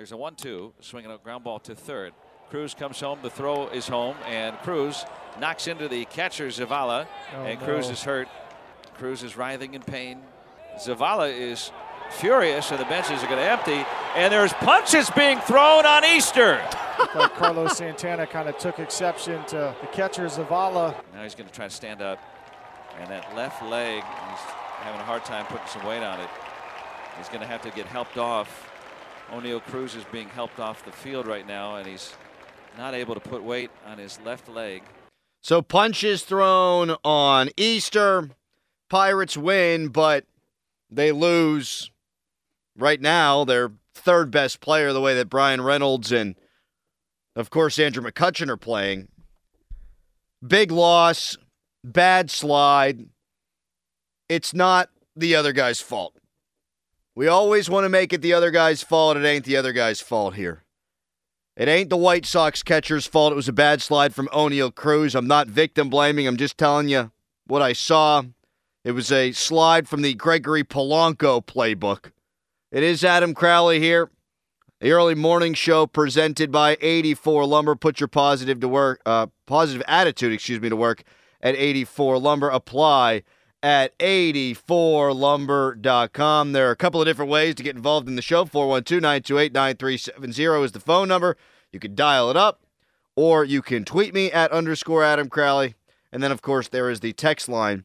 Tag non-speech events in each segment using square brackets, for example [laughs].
There's a 1 2, swinging a ground ball to third. Cruz comes home. The throw is home, and Cruz knocks into the catcher, Zavala, Oh, and no. Cruz is hurt. Cruz is writhing in pain. Zavala is furious, and the benches are going to empty. And there's punches being thrown on Easter. [laughs] Like Carlos Santana kind of took exception to the catcher Zavala. Now he's going to try to stand up. And that left leg, he's having a hard time putting some weight on it. He's going to have to get helped off. Oneil Cruz is being helped off the field right now, and he's not able to put weight on his left leg. So punches thrown on Easter. Pirates win, but they lose. Right now, their third best player, the way that Bryan Reynolds and, of course, Andrew McCutchen are playing. Big loss, bad slide. It's not the other guy's fault. We always want to make it the other guy's fault. It ain't the other guy's fault here. It ain't the White Sox catcher's fault. It was a bad slide from Oneil Cruz. I'm not victim blaming. I'm just telling you what I saw. It was a slide from the Gregory Polanco playbook. It is Adam Crowley here. The early morning show presented by 84 Lumber. Put your positive to work, uh, positive attitude, excuse me, to work at 84 Lumber. Apply at 84lumber.com. There are a couple of different ways to get involved in the show. 412 928 9370 is the phone number. You can dial it up, or you can tweet me at underscore Adam Crowley. And then, of course, there is the text line.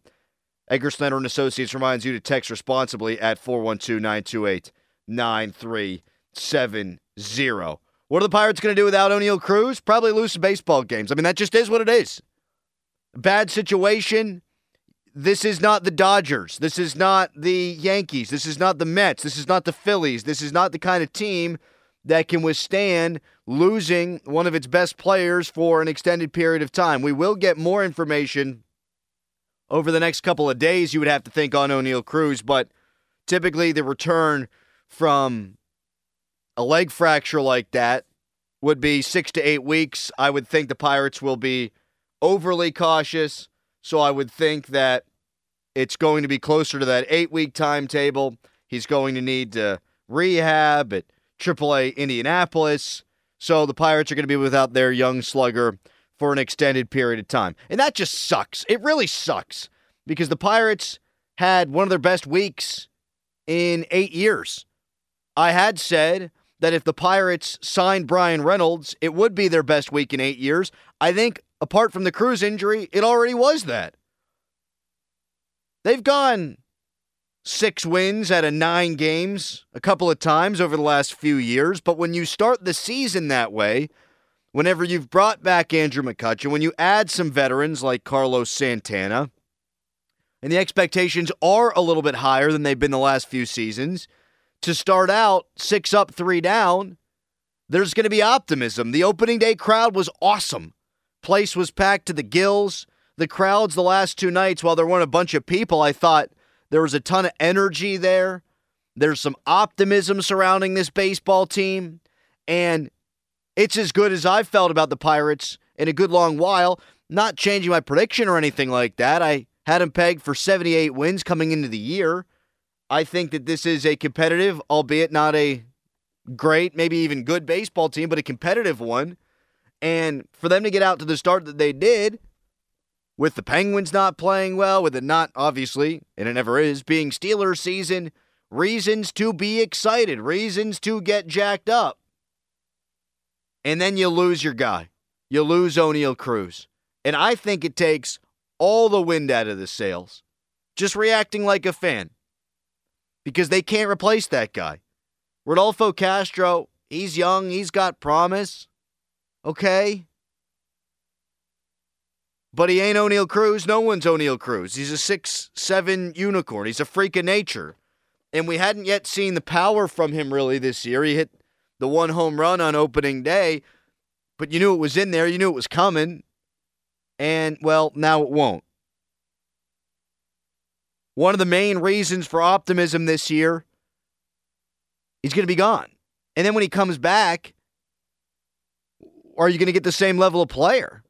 Edgar Snyder and Associates reminds you to text responsibly at 412 928 9370. What are the Pirates going to do without Oneil Cruz? Probably lose some baseball games. I mean, that just is what it is. Bad situation. This is not the Dodgers. This is not the Yankees. This is not the Mets. This is not the Phillies. This is not the kind of team that can withstand losing one of its best players for an extended period of time. We will get more information over the next couple of days, you would have to think on Oneil Cruz, but typically the return from a leg fracture like that would be six to eight weeks. I would think the Pirates will be overly cautious, so I would think that it's going to be closer to that eight week timetable. He's going to need to rehab at AAA Indianapolis. So the Pirates are going to be without their young slugger for an extended period of time. And that just sucks. It really sucks because the Pirates had one of their best weeks in eight years. I had said that if the Pirates signed Bryan Reynolds, it would be their best week in eight years. I think, apart from the Cruz injury, it already was that. They've gone six wins out of nine games a couple of times over the last few years, but when you start the season that way, whenever you've brought back Andrew McCutchen, when you add some veterans like Carlos Santana, and the expectations are a little bit higher than they've been the last few seasons, to start out six up, three down, there's going to be optimism. The opening day crowd was awesome. Place was packed to the gills. The crowds the last two nights, while there weren't a bunch of people, I thought there was a ton of energy there. There's some optimism surrounding this baseball team. And it's as good as I've felt about the Pirates in a good long while. Not changing my prediction or anything like that. I had them pegged for 78 wins coming into the year. I think that this is a competitive, albeit not a great, maybe even good baseball team, but a competitive one. And for them to get out to the start that they did, with the Penguins not playing well, with it not obviously, and it never is, being Steelers season, reasons to be excited, reasons to get jacked up. And then you lose your guy. You lose Oneil Cruz. And I think it takes all the wind out of the sails just reacting like a fan because they can't replace that guy. Rodolfo Castro, he's young, he's got promise. Okay. But he ain't Oneil Cruz. No one's Oneil Cruz. He's a six seven unicorn. He's a freak of nature. And we hadn't yet seen the power from him really this year. He hit the one home run on opening day, but you knew it was in there. You knew it was coming. And, well, now it won't. One of the main reasons for optimism this year, he's going to be gone. And then when he comes back, are you going to get the same level of player?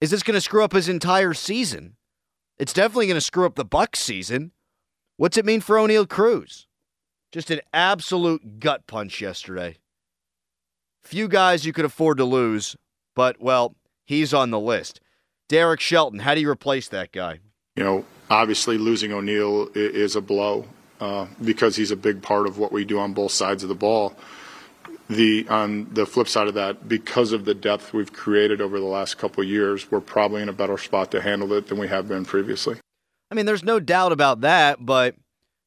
Is this going to screw up his entire season? It's definitely going to screw up the Bucs season. What's it mean for Oneil Cruz? Just an absolute gut punch yesterday. Few guys you could afford to lose, but well, he's on the list. Derek Shelton, how do you replace that guy? You know, obviously losing Oneil is a blow uh, because he's a big part of what we do on both sides of the ball. The on the flip side of that, because of the depth we've created over the last couple of years, we're probably in a better spot to handle it than we have been previously. I mean, there's no doubt about that, but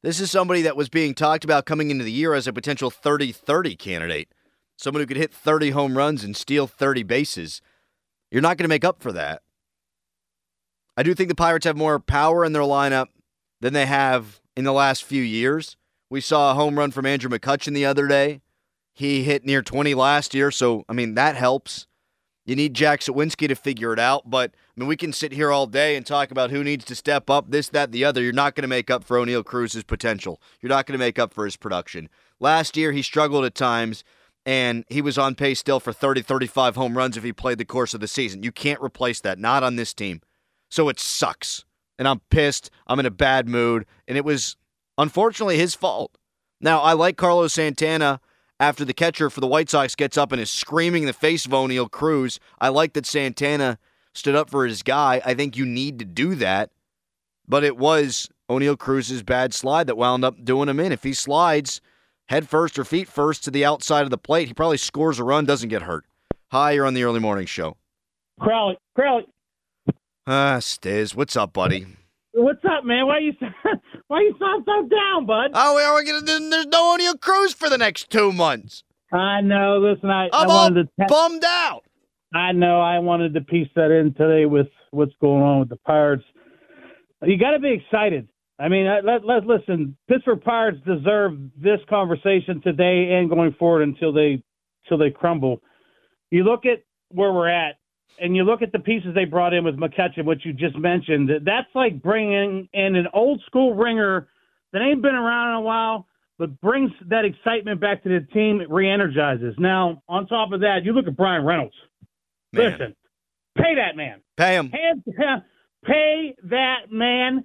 this is somebody that was being talked about coming into the year as a potential 30-30 candidate. Someone who could hit 30 home runs and steal 30 bases. You're not going to make up for that. I do think the Pirates have more power in their lineup than they have in the last few years. We saw a home run from Andrew McCutchen the other day. He hit near 20 last year, so I mean that helps. You need Jack Suwinski to figure it out, but I mean we can sit here all day and talk about who needs to step up, this, that, the other. You're not going to make up for Oneil Cruz's potential. You're not going to make up for his production. Last year he struggled at times, and he was on pace still for 30, 35 home runs if he played the course of the season. You can't replace that, not on this team. So it sucks. And I'm pissed. I'm in a bad mood. And it was unfortunately his fault. Now, I like Carlos Santana after the catcher for the White Sox gets up and is screaming in the face of Oneil Cruz. I like that Santana stood up for his guy. I think you need to do that. But it was Oneil Cruz's bad slide that wound up doing him in. If he slides head first or feet first to the outside of the plate, he probably scores a run, doesn't get hurt. Hi, you're on the early morning show. Crowley, Crowley, Ah, Stiz, what's up, buddy? What's up, man? Why are you [laughs] why you sound so down, bud? Oh, we are gonna. There's no Oneil Cruz for the next two months. I know. Listen, I, I'm I all wanted to. bummed out. I know. I wanted to piece that in today with what's going on with the Pirates. You got to be excited. I mean, let, let listen. Pittsburgh Pirates deserve this conversation today and going forward until they until they crumble. You look at where we're at and you look at the pieces they brought in with McCutchen, which you just mentioned, that's like bringing in an old school ringer that ain't been around in a while, but brings that excitement back to the team, re-energizes. Now, on top of that, you look at Bryan Reynolds. Man. Listen, pay that man. Pay him. Hand, pay that man.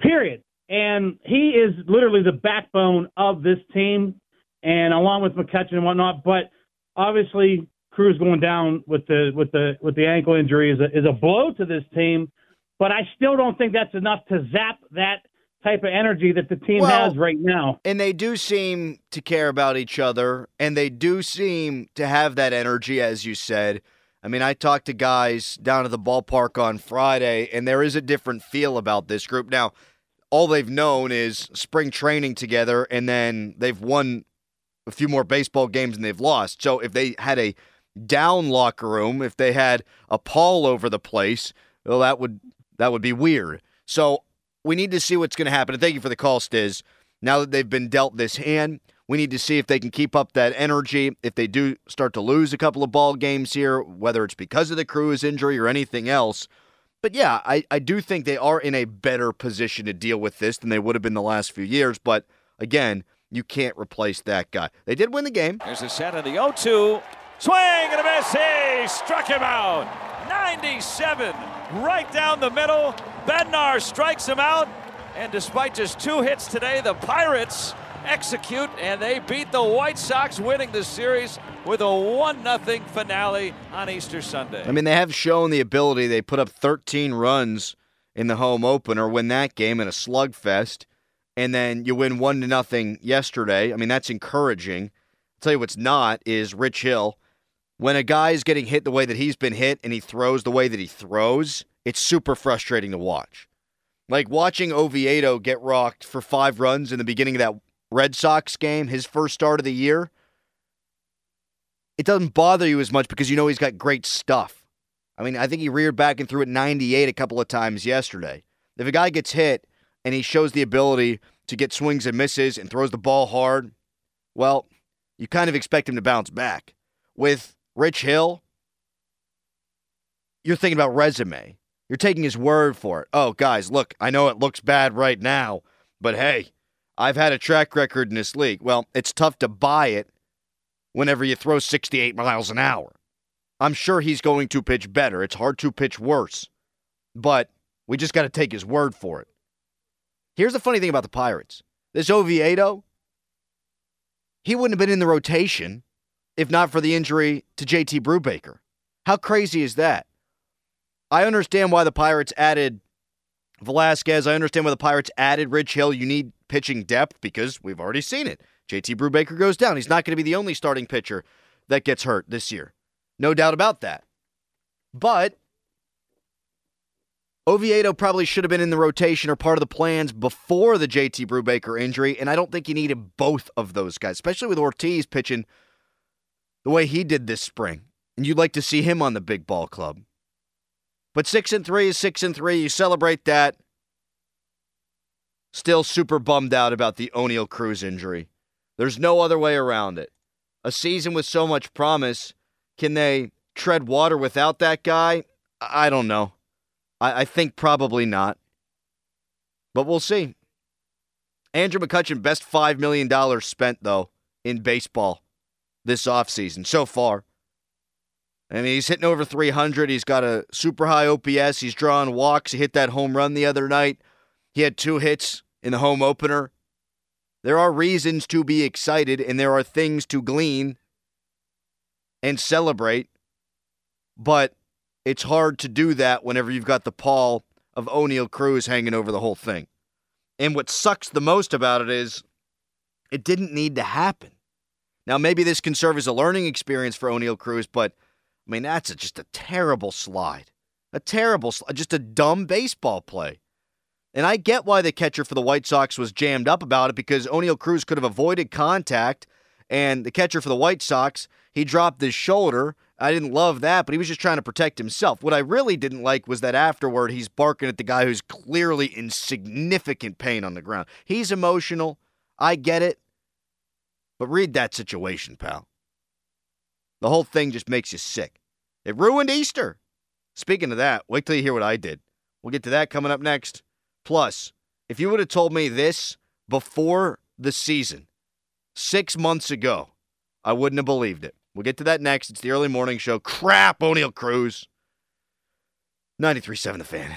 Period. And he is literally the backbone of this team, and along with McCutchen and whatnot. But obviously, Cruz going down with the with the with the ankle injury is a, is a blow to this team, but I still don't think that's enough to zap that type of energy that the team Well, has right now. And they do seem to care about each other, and they do seem to have that energy, as you said. I mean, I talked to guys down at the ballpark on Friday, and there is a different feel about this group. Now, all they've known is spring training together, and then they've won a few more baseball games than they've lost. So if they had a down locker room, if they had a pall over the place, well, that would that would be weird. So we need to see what's going to happen. And thank you for the call, Stiz. Now that they've been dealt this hand, we need to see if they can keep up that energy. If they do start to lose a couple of ball games here, whether it's because of the Cruz injury or anything else. But yeah, I, I do think they are in a better position to deal with this than they would have been the last few years. But again, you can't replace that guy. They did win the game. There's a set of the 0 2. Swing and a miss. He struck him out. 97 right down the middle. Bednar strikes him out. And despite just two hits today, the Pirates execute and they beat the White Sox, winning the series with a 1 0 finale on Easter Sunday. I mean, they have shown the ability. They put up 13 runs in the home opener, win that game in a slugfest. and then you win one to nothing yesterday. I mean, that's encouraging. I'll tell you what's not is Rich Hill. When a guy is getting hit the way that he's been hit and he throws the way that he throws, it's super frustrating to watch. Like watching Oviedo get rocked for five runs in the beginning of that Red Sox game, his first start of the year. It doesn't bother you as much because you know he's got great stuff. I mean, I think he reared back and threw at 98 a couple of times yesterday. If a guy gets hit and he shows the ability to get swings and misses and throws the ball hard, well, you kind of expect him to bounce back. With Rich Hill, you're thinking about resume. You're taking his word for it. Oh, guys, look, I know it looks bad right now, but hey, I've had a track record in this league. Well, it's tough to buy it whenever you throw 68 miles an hour. I'm sure he's going to pitch better. It's hard to pitch worse, but we just got to take his word for it. Here's the funny thing about the Pirates this Oviedo, he wouldn't have been in the rotation if not for the injury to JT Brubaker. How crazy is that? I understand why the Pirates added Velasquez. I understand why the Pirates added Rich Hill. You need pitching depth because we've already seen it. JT Brubaker goes down. He's not going to be the only starting pitcher that gets hurt this year. No doubt about that. But Oviedo probably should have been in the rotation or part of the plans before the JT Brubaker injury, and I don't think he needed both of those guys, especially with Ortiz pitching the way he did this spring. And you'd like to see him on the big ball club. But six and three is six and three. You celebrate that. Still super bummed out about the Oneil Cruz injury. There's no other way around it. A season with so much promise. Can they tread water without that guy? I don't know. I, I think probably not. But we'll see. Andrew McCutchen, best $5 million spent, though, in baseball this offseason so far. I mean, he's hitting over 300. He's got a super high OPS. He's drawing walks. He hit that home run the other night. He had two hits in the home opener. There are reasons to be excited, and there are things to glean and celebrate. But it's hard to do that whenever you've got the pall of Oneil Cruz hanging over the whole thing. And what sucks the most about it is it didn't need to happen. Now, maybe this can serve as a learning experience for Oneil Cruz, but I mean, that's a, just a terrible slide. A terrible, just a dumb baseball play. And I get why the catcher for the White Sox was jammed up about it because Oneil Cruz could have avoided contact, and the catcher for the White Sox, he dropped his shoulder. I didn't love that, but he was just trying to protect himself. What I really didn't like was that afterward he's barking at the guy who's clearly in significant pain on the ground. He's emotional. I get it. But read that situation, pal. The whole thing just makes you sick. It ruined Easter. Speaking of that, wait till you hear what I did. We'll get to that coming up next. Plus, if you would have told me this before the season, six months ago, I wouldn't have believed it. We'll get to that next. It's the early morning show. Crap, Oneil Cruz. 93.7 The Fan.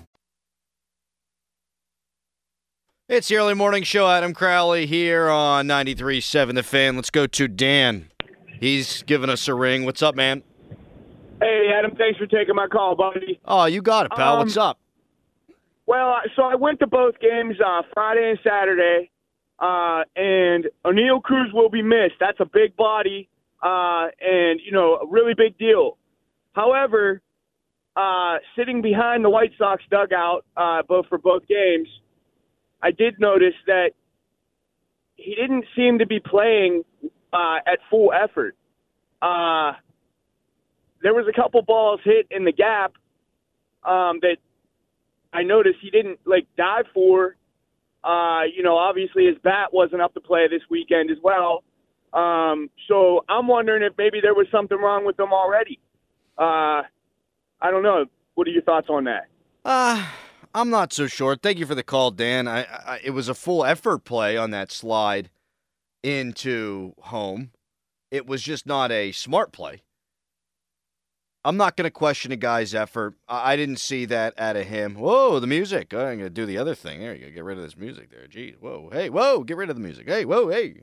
It's the early morning show. Adam Crowley here on 93.7 The Fan. Let's go to Dan. He's giving us a ring. What's up, man? Hey, Adam. Thanks for taking my call, buddy. Oh, you got it, pal. Um, What's up? Well, so I went to both games uh, Friday and Saturday, uh, and Oneil Cruz will be missed. That's a big body, uh, and you know, a really big deal. However, uh, sitting behind the White Sox dugout, uh, both for both games, I did notice that he didn't seem to be playing uh, at full effort. Uh, there was a couple balls hit in the gap um, that I noticed he didn't like dive for. Uh, you know, obviously his bat wasn't up to play this weekend as well. Um, so I'm wondering if maybe there was something wrong with him already. Uh, I don't know. What are your thoughts on that? Uh, I'm not so sure. Thank you for the call, Dan. I, I it was a full effort play on that slide into home. It was just not a smart play. I'm not going to question a guy's effort. I, I didn't see that out of him. Whoa, the music. Oh, I'm going to do the other thing. There you go. Get rid of this music there. Geez. Whoa. Hey, whoa. Get rid of the music. Hey, whoa. Hey.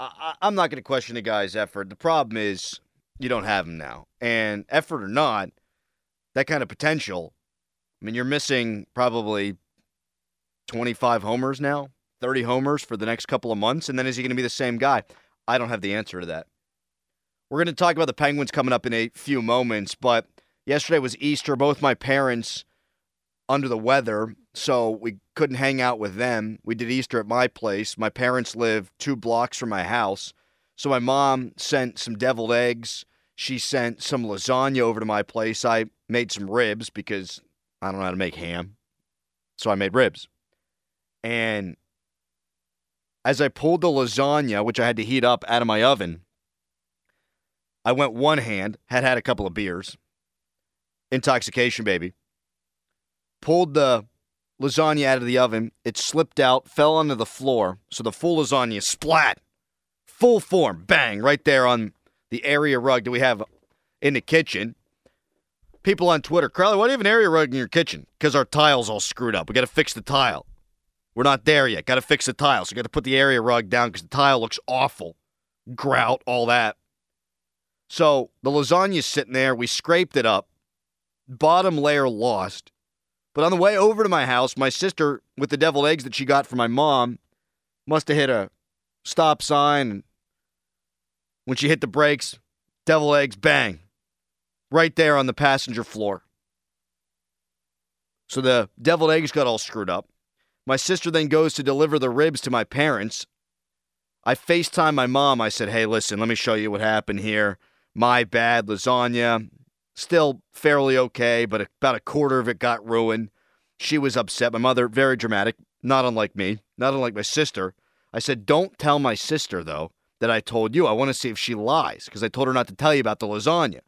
I, I'm not going to question a guy's effort. The problem is you don't have him now. And effort or not, that kind of potential. I mean, you're missing probably 25 homers now, 30 homers for the next couple of months. And then is he going to be the same guy? I don't have the answer to that. We're going to talk about the Penguins coming up in a few moments, but yesterday was Easter. Both my parents under the weather, so we couldn't hang out with them. We did Easter at my place. My parents live two blocks from my house. So my mom sent some deviled eggs. She sent some lasagna over to my place. I made some ribs because I don't know how to make ham. So I made ribs. And as I pulled the lasagna, which I had to heat up out of my oven, I went one hand, had had a couple of beers, intoxication, baby. Pulled the lasagna out of the oven. It slipped out, fell onto the floor. So the full lasagna splat, full form, bang, right there on the area rug that we have in the kitchen. People on Twitter, Crowley, why do you have an area rug in your kitchen? Because our tile's all screwed up. We got to fix the tile. We're not there yet. Got to fix the tile. So got to put the area rug down because the tile looks awful. Grout, all that. So the lasagna's sitting there. We scraped it up. Bottom layer lost. But on the way over to my house, my sister, with the deviled eggs that she got from my mom, must have hit a stop sign. When she hit the brakes, deviled eggs, bang, right there on the passenger floor. So the deviled eggs got all screwed up. My sister then goes to deliver the ribs to my parents. I FaceTime my mom. I said, hey, listen, let me show you what happened here. My bad, lasagna. Still fairly okay, but about a quarter of it got ruined. She was upset. My mother, very dramatic, not unlike me, not unlike my sister. I said, Don't tell my sister, though, that I told you. I want to see if she lies, because I told her not to tell you about the lasagna.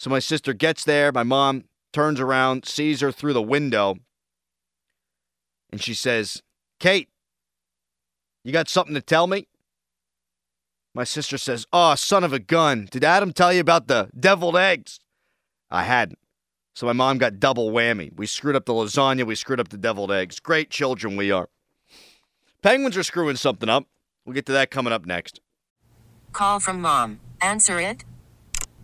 So my sister gets there. My mom turns around, sees her through the window, and she says, Kate, you got something to tell me? My sister says, Oh, son of a gun. Did Adam tell you about the deviled eggs? I hadn't. So my mom got double whammy. We screwed up the lasagna, we screwed up the deviled eggs. Great children we are. Penguins are screwing something up. We'll get to that coming up next. Call from mom. Answer it.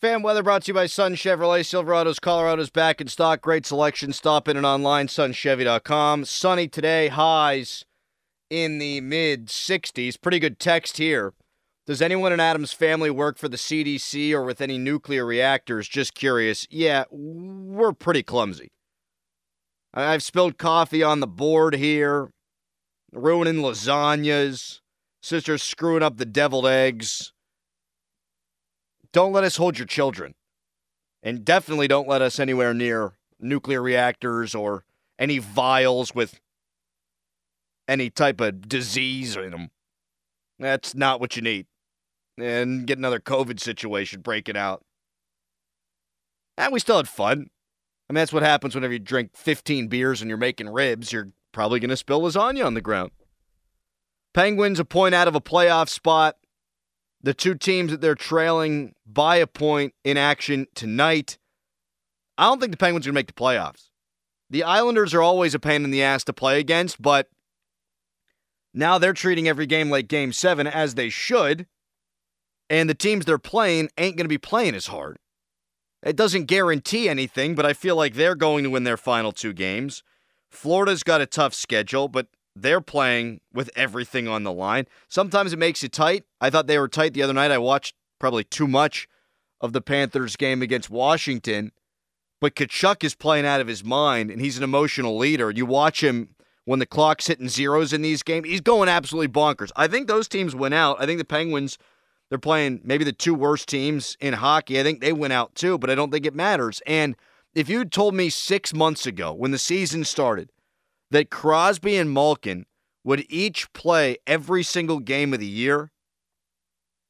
Fan weather brought to you by Sun Chevrolet. Silverado's Colorado's back in stock. Great selection. Stop in and online, sunchevy.com. Sunny today, highs in the mid 60s. Pretty good text here. Does anyone in Adam's family work for the CDC or with any nuclear reactors? Just curious. Yeah, we're pretty clumsy. I've spilled coffee on the board here, ruining lasagnas, sister's screwing up the deviled eggs. Don't let us hold your children. And definitely don't let us anywhere near nuclear reactors or any vials with any type of disease in them. That's not what you need. And get another COVID situation breaking out. And we still had fun. I mean, that's what happens whenever you drink 15 beers and you're making ribs. You're probably going to spill lasagna on the ground. Penguins a point out of a playoff spot. The two teams that they're trailing by a point in action tonight. I don't think the Penguins are going to make the playoffs. The Islanders are always a pain in the ass to play against, but now they're treating every game like game seven, as they should. And the teams they're playing ain't going to be playing as hard. It doesn't guarantee anything, but I feel like they're going to win their final two games. Florida's got a tough schedule, but they're playing with everything on the line. Sometimes it makes it tight. I thought they were tight the other night. I watched probably too much of the Panthers game against Washington, but Tkachuk is playing out of his mind, and he's an emotional leader. You watch him when the clock's hitting zeros in these games, he's going absolutely bonkers. I think those teams went out. I think the Penguins, they're playing maybe the two worst teams in hockey. I think they went out too, but I don't think it matters. And if you'd told me six months ago when the season started that Crosby and Malkin would each play every single game of the year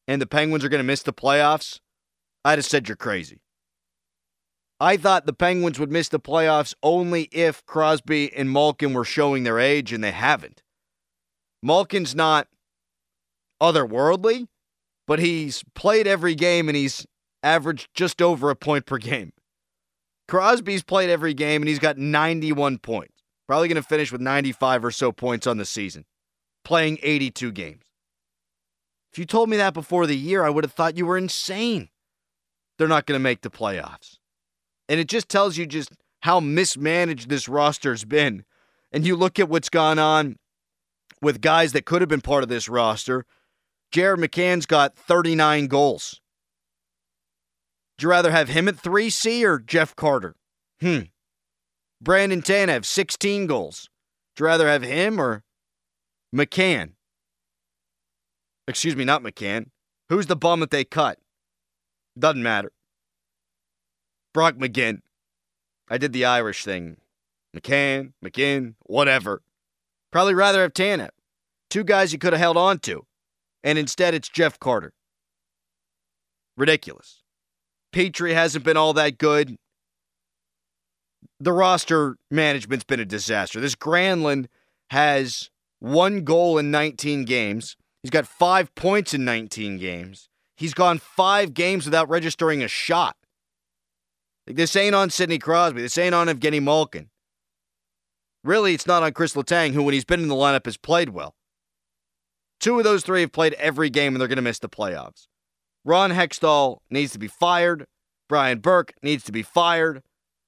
and the Penguins are going to miss the playoffs, I'd have said you're crazy. I thought the Penguins would miss the playoffs only if Crosby and Malkin were showing their age, and they haven't. Malkin's not otherworldly, but he's played every game and he's averaged just over a point per game. Crosby's played every game and he's got 91 points. Probably going to finish with 95 or so points on the season, playing 82 games. If you told me that before the year, I would have thought you were insane. They're not going to make the playoffs. And it just tells you just how mismanaged this roster's been. And you look at what's gone on with guys that could have been part of this roster. Jared McCann's got 39 goals. Would you rather have him at 3C or Jeff Carter? Hmm. Brandon Tanev, 16 goals. Would you rather have him or McCann? Excuse me, not McCann. Who's the bum that they cut? Doesn't matter. Brock McGinn. I did the Irish thing. McCann, McGinn, whatever. Probably rather have Tanev. Two guys you could have held on to. And instead, it's Jeff Carter. Ridiculous. Petry hasn't been all that good. The roster management's been a disaster. This Granlund has one goal in 19 games. He's got five points in 19 games. He's gone five games without registering a shot. Like this ain't on Sidney Crosby. This ain't on Evgeny Malkin. Really, it's not on Chris Letang, who, when he's been in the lineup, has played well. Two of those three have played every game, and they're going to miss the playoffs. Ron Hextall needs to be fired. Brian Burke needs to be fired.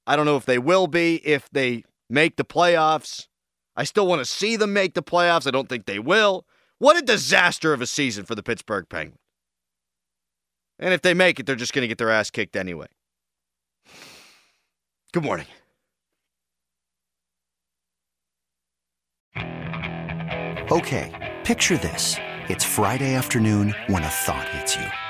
I don't know if they will be if they make the playoffs. I still want to see them make the playoffs. I don't think they will. What a disaster of a season for the Pittsburgh Penguins. And if they make it, they're just going to get their ass kicked anyway. Good morning. Okay, picture this. It's Friday afternoon when a thought hits you.